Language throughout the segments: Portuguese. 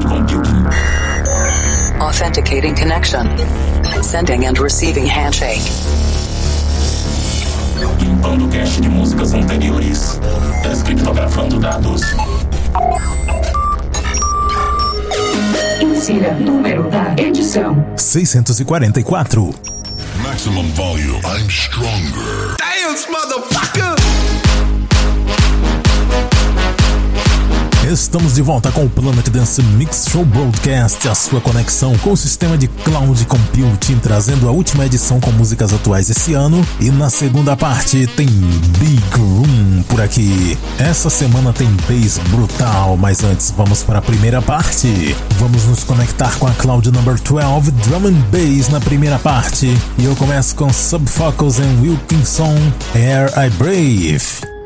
cloud computing. Authenticating connection. Sending and receiving handshake. Limpando cache de músicas anteriores. Descriptografando dados. Insira número da edição: 644. Maximum volume. I'm stronger. Dance, motherfucker! Estamos de volta com o Planet Dance Mix Show Broadcast, a sua conexão com o sistema de cloud computing, trazendo a última edição com músicas atuais esse ano. E na segunda parte tem Big Room por aqui. Essa semana tem bass brutal, mas antes vamos para a primeira parte. Vamos nos conectar com a Cloud Number 12, Drum and Bass na primeira parte. E eu começo com Subfocus and Wilkinson, Air I Brave.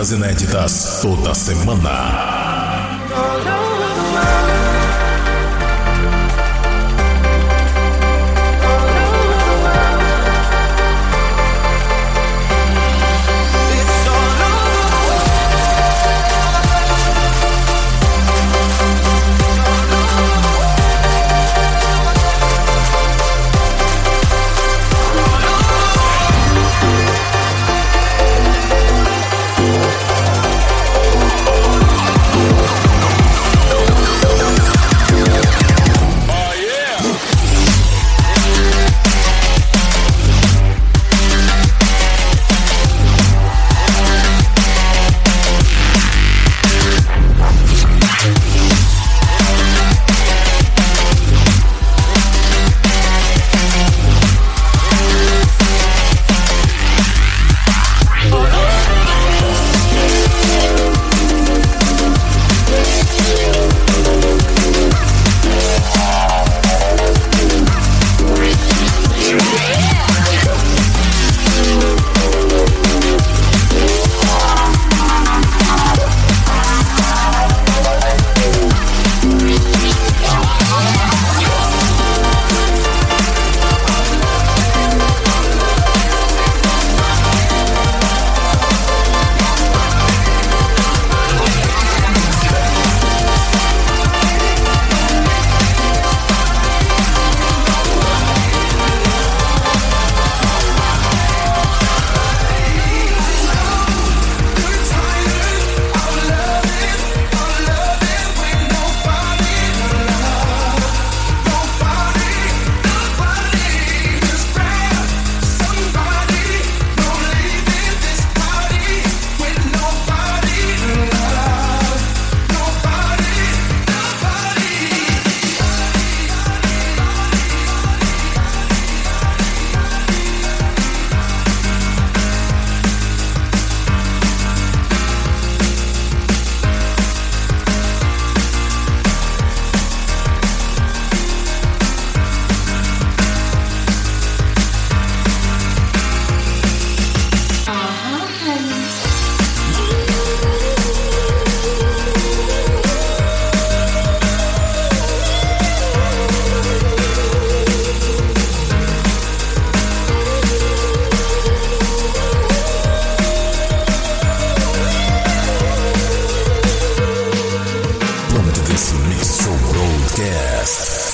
Músicas inéditas toda semana.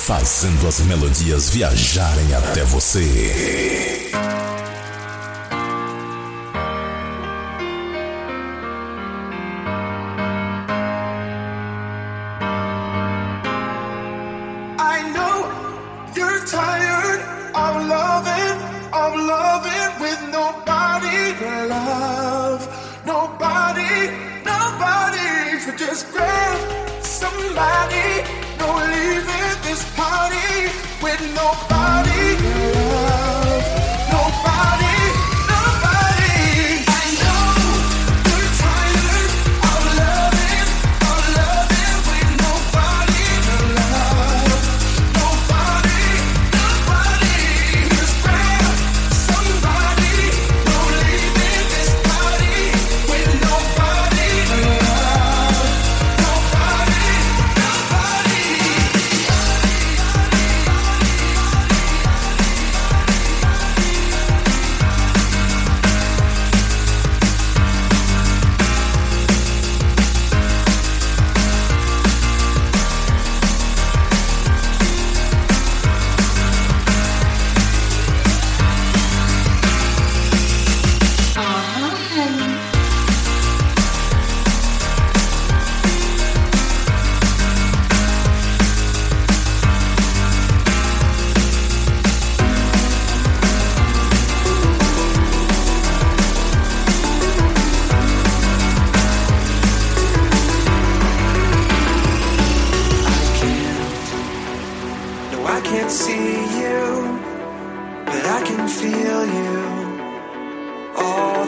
Fazendo as melodias viajarem até você.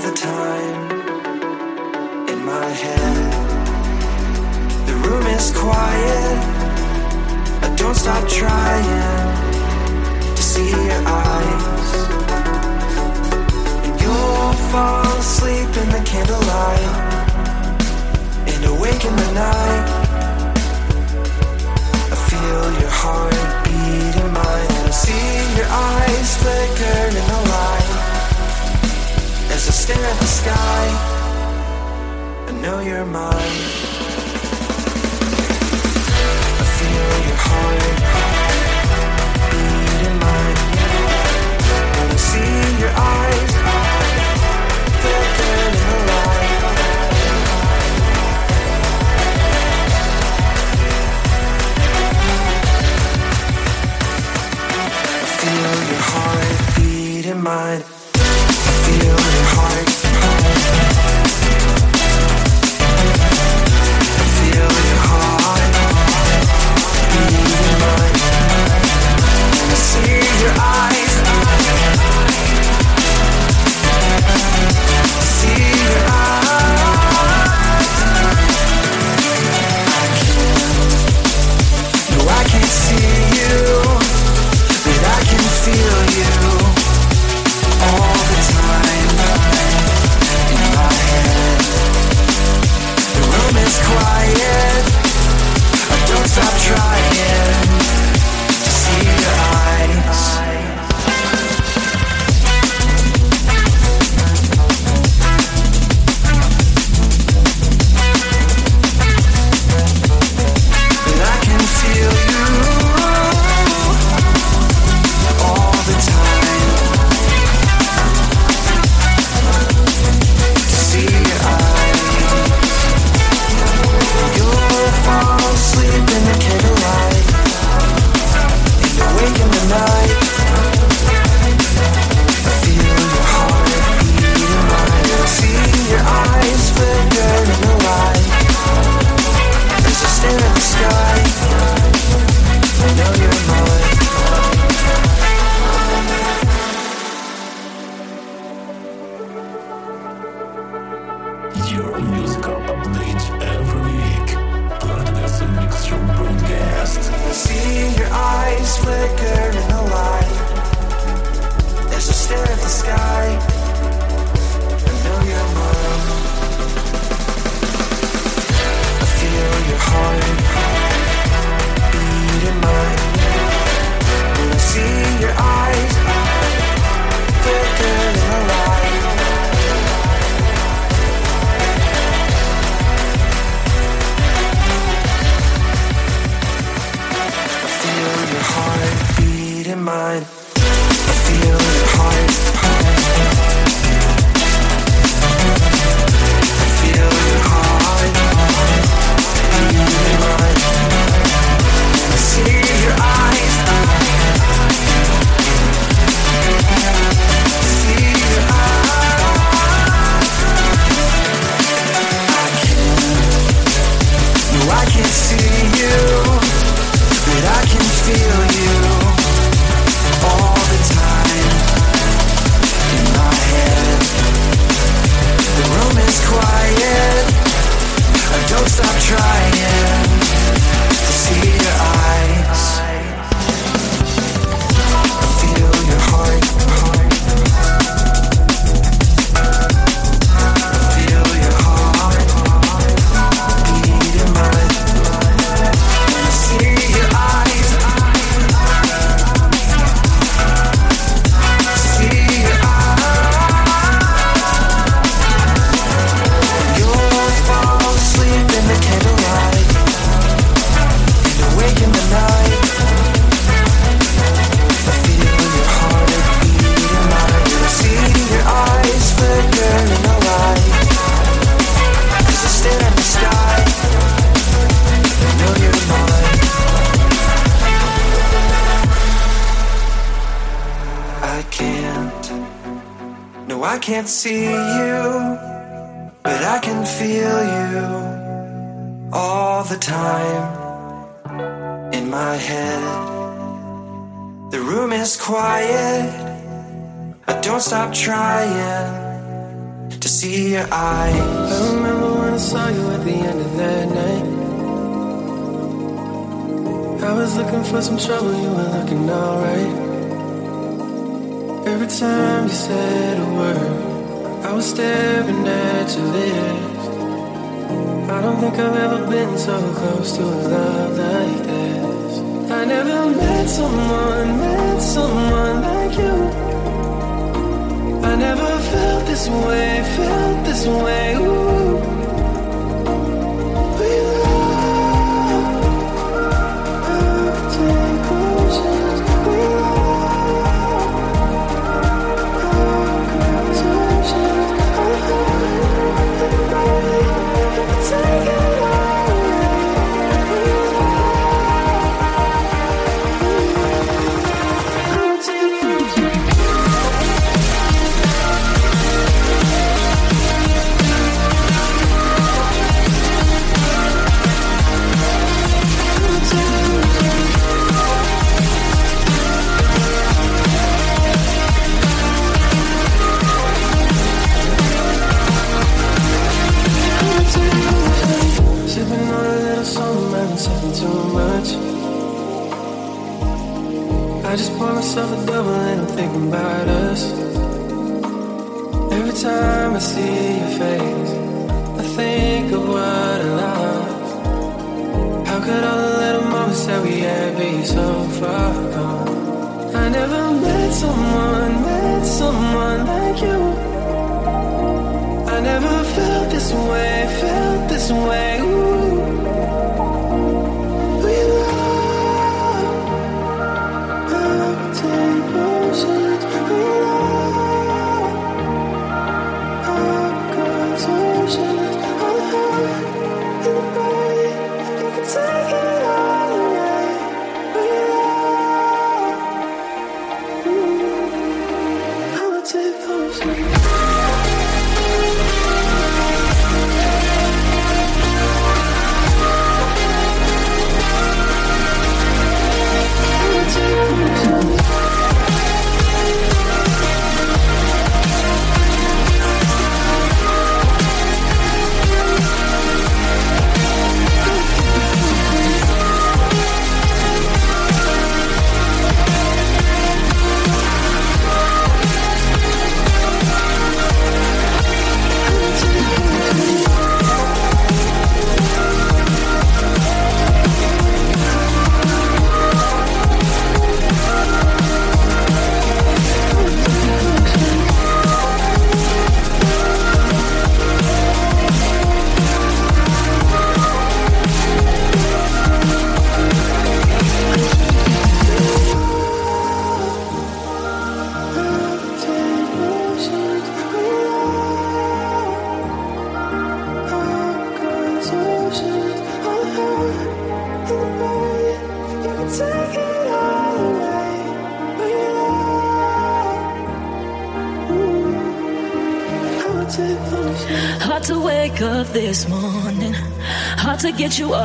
the time in my head. The room is quiet. I don't stop trying to see your eyes. And you'll fall asleep in the candlelight and awake in the night. I feel your heart beat in mine I see your eyes flicker in the light stare at the sky. I know you're mine. I feel your heart beating mine. When I see your eyes, they're burning alive. I feel your heart beating mine. you said a word, I was staring at your lips. I don't think I've ever been so close to a love like this. I never met someone, met someone like you. I never felt this way, felt this way.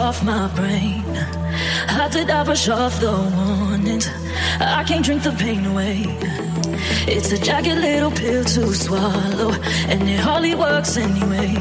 Off my brain. How did I brush off the warnings? I can't drink the pain away. It's a jagged little pill to swallow, and it hardly works anyway.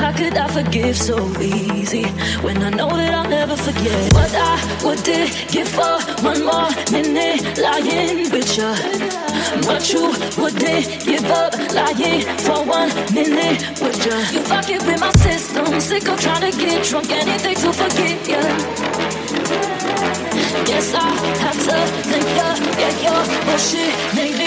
How could I forgive so easy when I know that I'll never forget what I would did give for one more minute lying with you? What you wouldn't give up lying for one minute with you? You fuck it with my system, sick of trying to get drunk, anything to forget you. Guess I have to think you, yeah, your bullshit made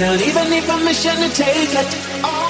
Don't even need permission to take it.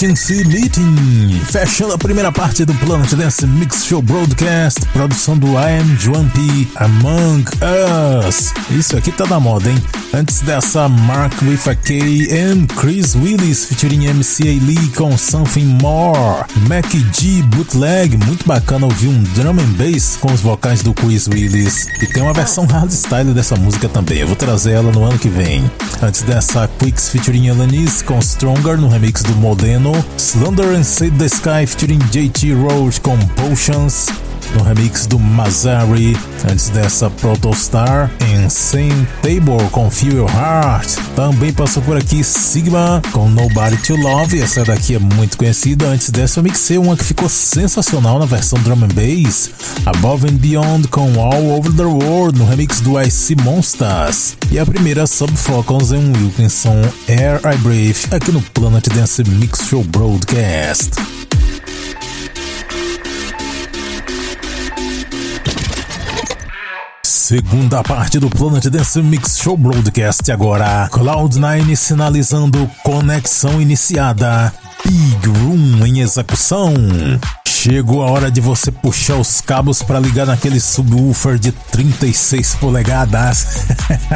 Emergency Meeting, fechando a primeira parte do Planet Dance Mix Show Broadcast, produção do I Am Jumpy Among Us. Isso aqui tá na moda, hein? Antes dessa, Mark with a K and Chris Willis featuring MCA Lee com Something More. Mac G Bootleg, muito bacana ouvir um drum and bass com os vocais do Chris Willis. E tem uma versão hardstyle dessa música também, eu vou trazer ela no ano que vem. Antes dessa, Quicks featuring Alanis com Stronger no remix do Modeno. Slender and Save the Sky featuring JT Roach com Potions no remix do Mazari. Antes dessa, Protostar em Same Table com Feel Your Heart. Também passou por aqui Sigma com Nobody to Love. Essa daqui é muito conhecida. Antes dessa, eu mixei uma que ficou sensacional na versão drum and bass. Above and Beyond com All Over the World no remix do IC Monsters. E a primeira, Subfocals em Wilkinson Air I Breathe aqui no Planet Dance Mix Show Broadcast. Segunda parte do Planet Dance Mix Show Broadcast agora. Cloud9 sinalizando conexão iniciada. Big Room em execução. Chegou a hora de você puxar os cabos para ligar naquele subwoofer de 36 polegadas.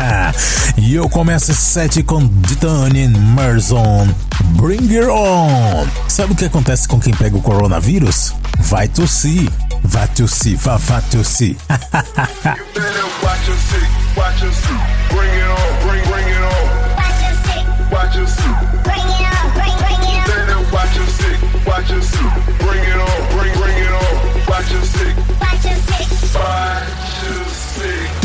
e eu começo esse set com Titanium Merzon. Bring it on! Sabe o que acontece com quem pega o coronavírus? Vai tossir. Vai tossir, vá, vá tossir. Watch and see. Bring it on, bring, bring it on. Watch and see. Better Watch sick, watch sick. Bring it on, bring, bring it on. Watch sick, watch sick. Watch sick.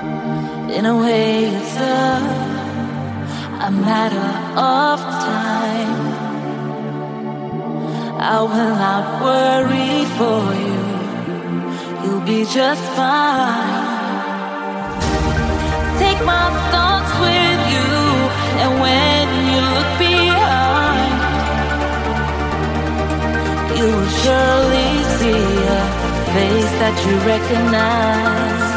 In a way, it's a, a matter of time. I will not worry for you, you'll be just fine. Take my thoughts with you, and when you look behind, you will surely see a face that you recognize.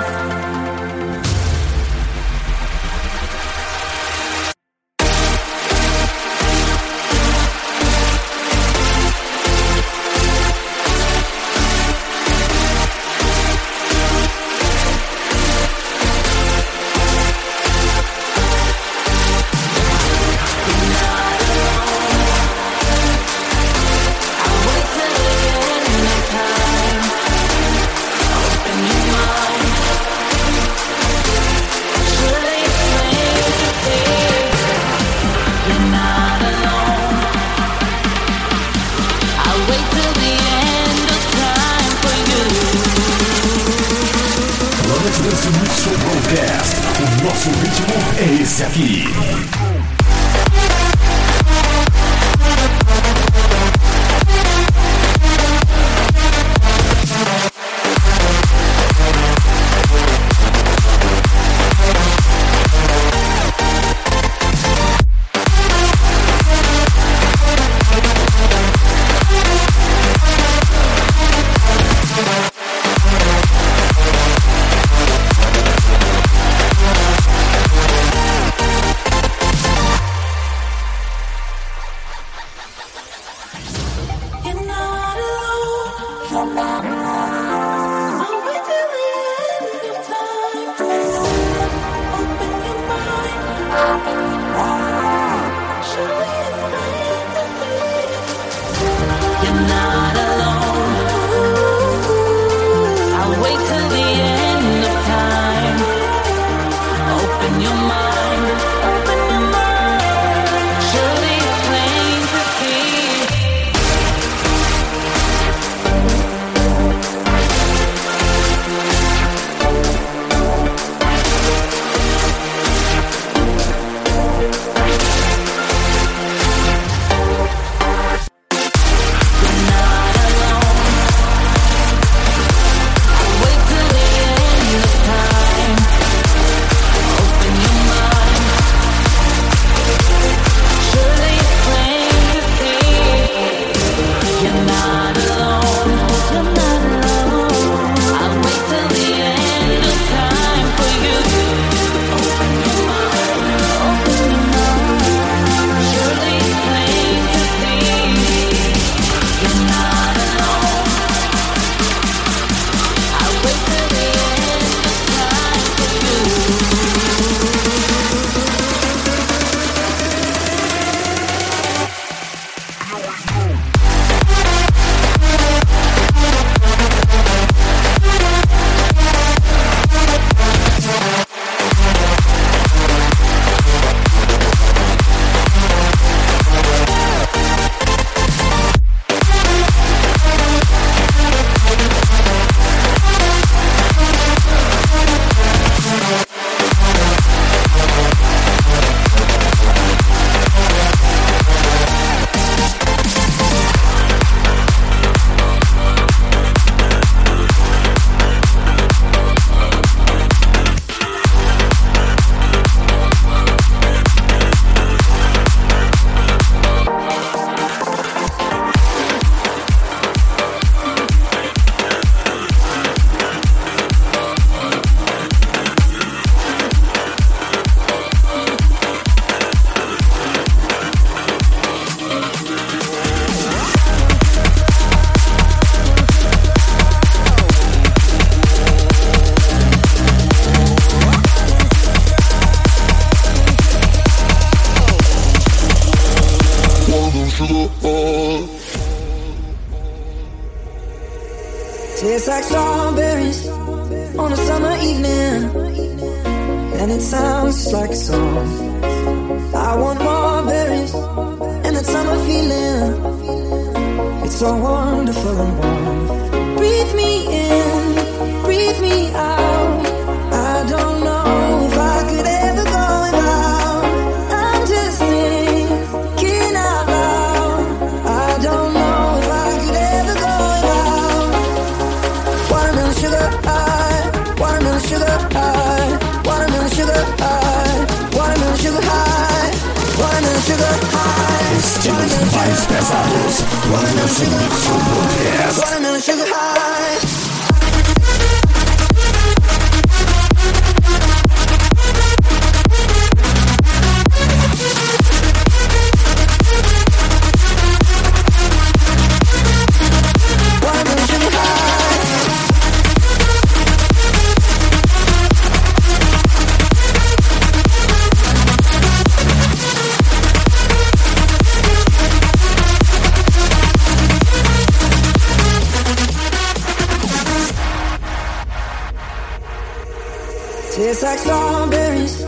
Tastes like strawberries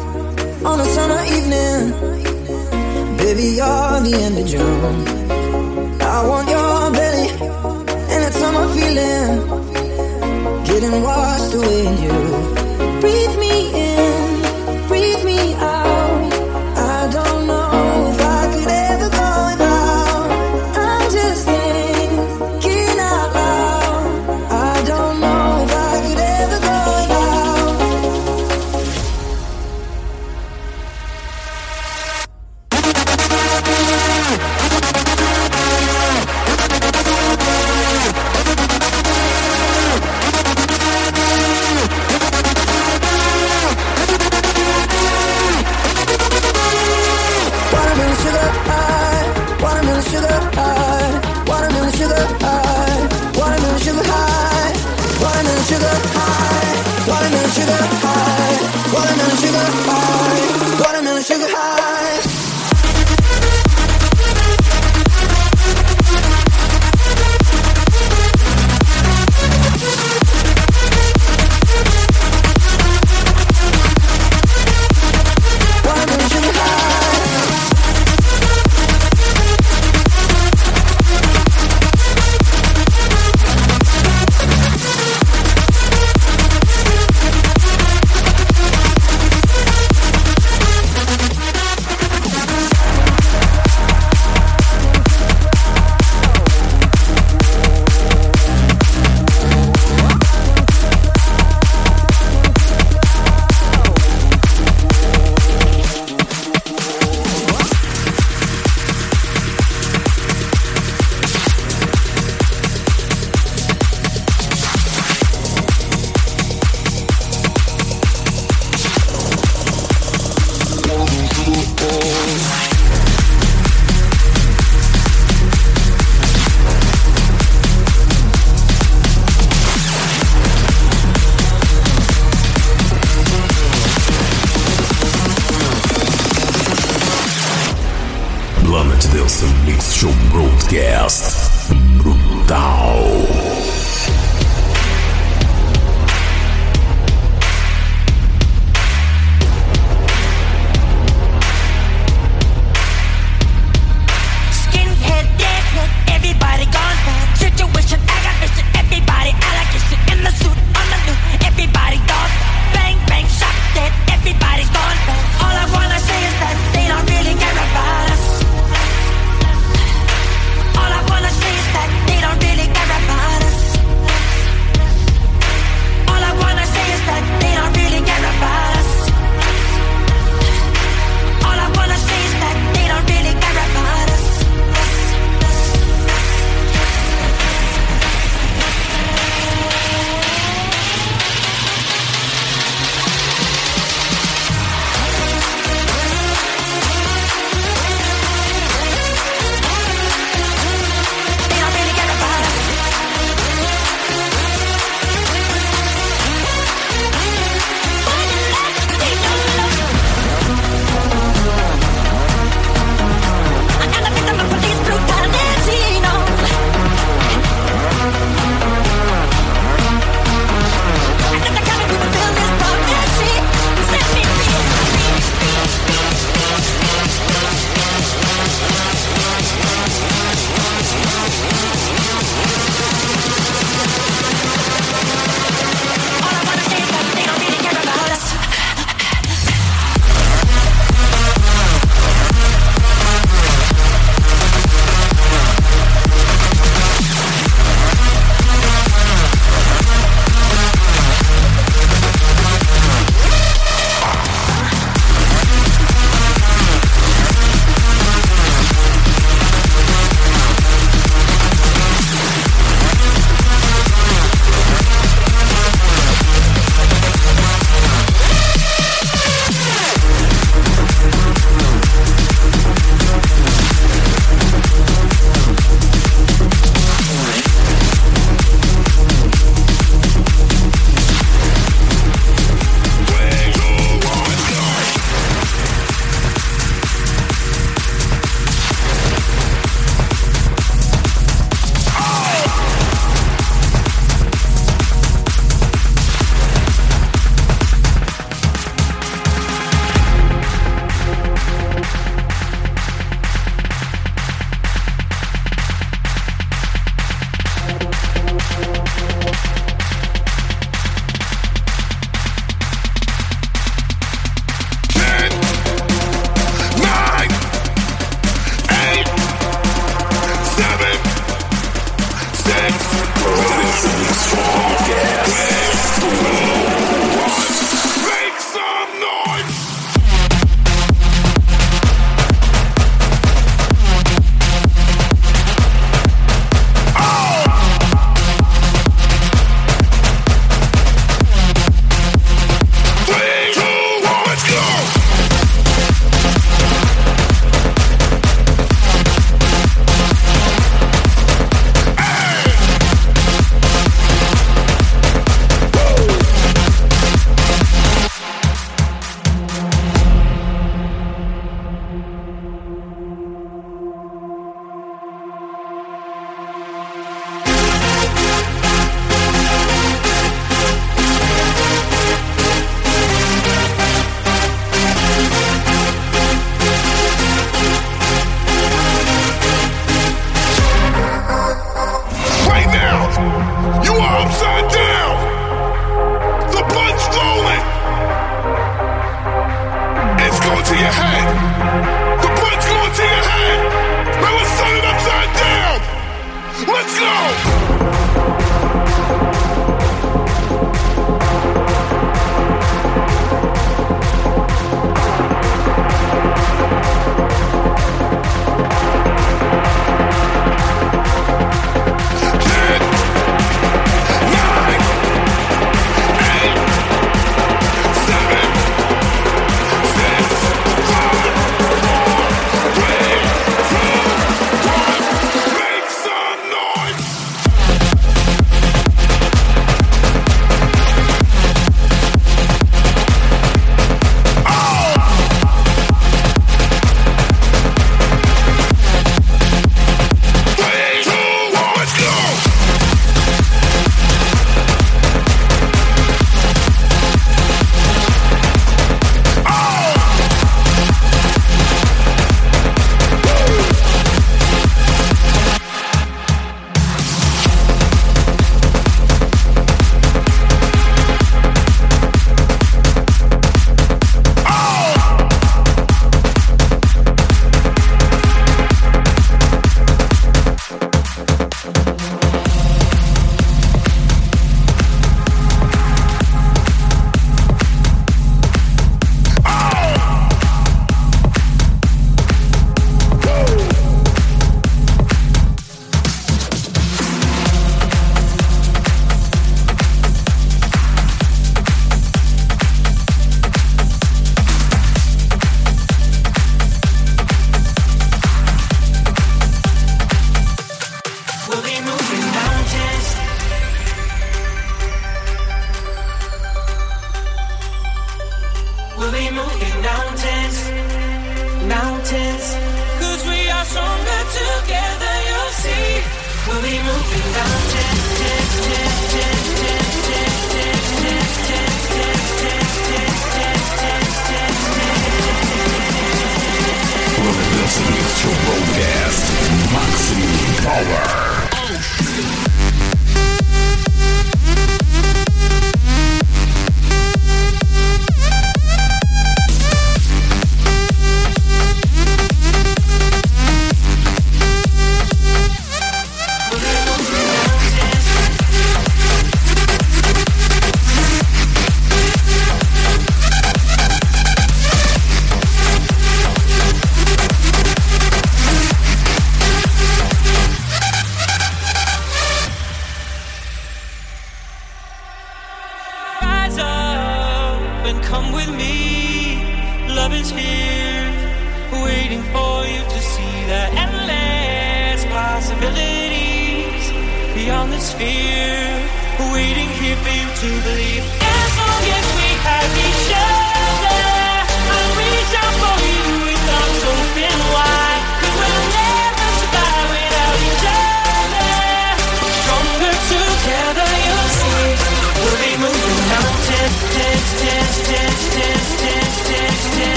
on a summer evening. Baby, you're the end of June. I want your belly and that summer feeling. Getting washed away in you. Breathe me in.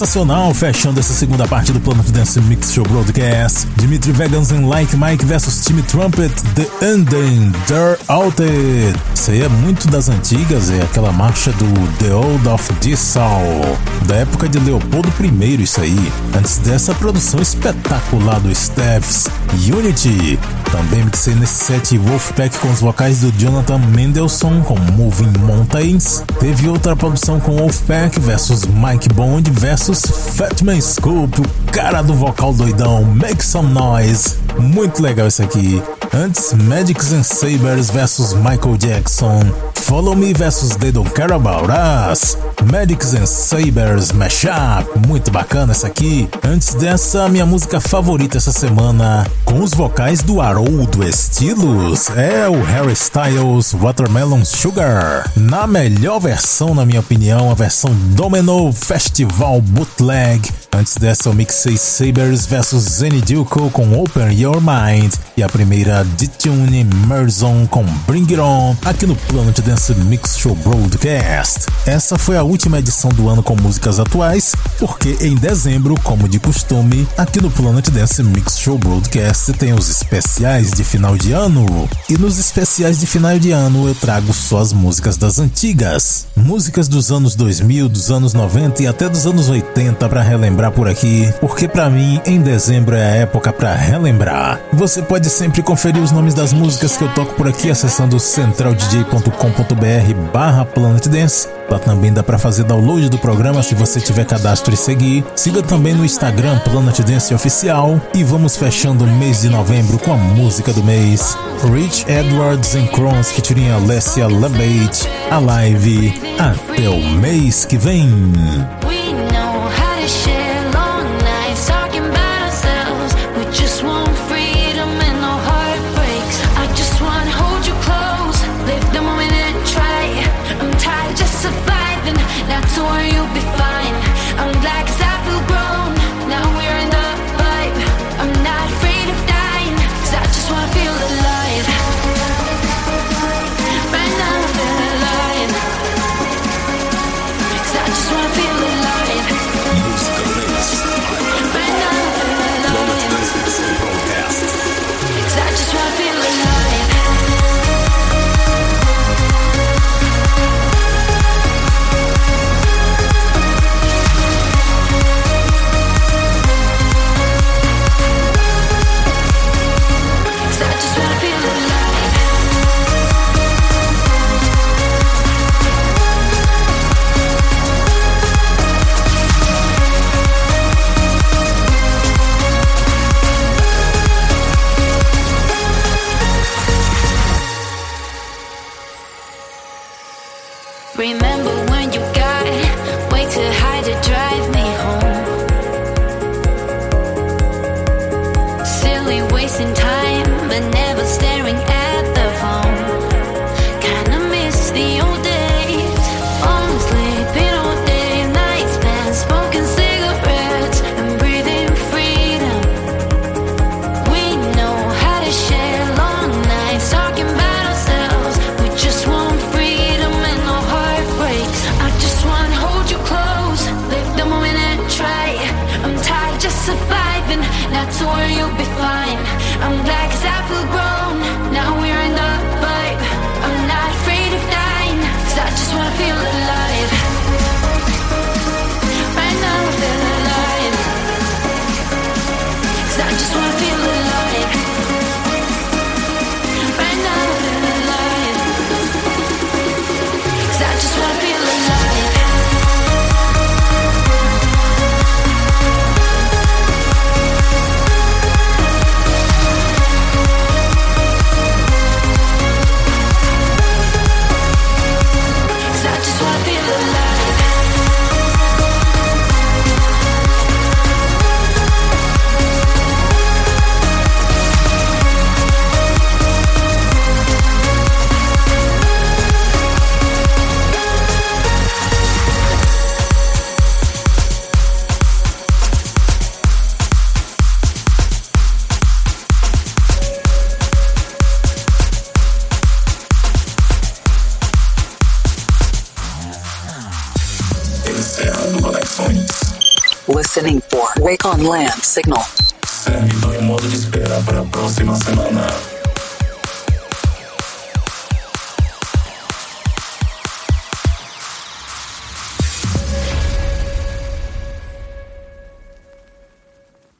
Sensacional, fechando essa segunda parte do Planet Dance Mix Show Broadcast. Dimitri Vegans and Like Mike versus Timmy Trumpet, The Ending, They're Outed. Isso aí é muito das antigas, é aquela marcha do The Old of Dissau, da época de Leopoldo I, isso aí. Antes dessa produção espetacular do Steph's Unity. Também mixei nesse set Wolfpack com os vocais do Jonathan Mendelssohn com Moving Mountains. Teve outra produção com Wolfpack versus Mike Bond versus Fatman Scoop, o cara do vocal doidão, Make Some Noise. Muito legal isso aqui. Antes, Magics and Sabers versus Michael Jackson. Follow Me vs They Don't Care About Us, Medics and Sabers Mashup, muito bacana essa aqui. Antes dessa, minha música favorita essa semana, com os vocais do Haroldo Estilos, é o Harry Styles Watermelon Sugar. Na melhor versão, na minha opinião, a versão Domino Festival Bootleg. Antes dessa, eu mixei Sabers vs Zenny Duco com Open Your Mind e a primeira D-Tune Merzon com Bring It On aqui no Planet Dance Mix Show Broadcast. Essa foi a última edição do ano com músicas atuais, porque em dezembro, como de costume, aqui no Planet Dance Mix Show Broadcast tem os especiais de final de ano. E nos especiais de final de ano eu trago só as músicas das antigas, músicas dos anos 2000, dos anos 90 e até dos anos 80 para relembrar por aqui, porque para mim em dezembro é a época para relembrar. Você pode sempre conferir os nomes das músicas que eu toco por aqui acessando centraldj.com.br barra Planet Dance. Lá também dá para fazer download do programa se você tiver cadastro e seguir. Siga também no Instagram Planet Dance Oficial. E vamos fechando o mês de novembro com a música do mês. Rich Edwards and Crons featuring Alessia Labate. A live até o mês que vem. We know how to share never On Land Signal.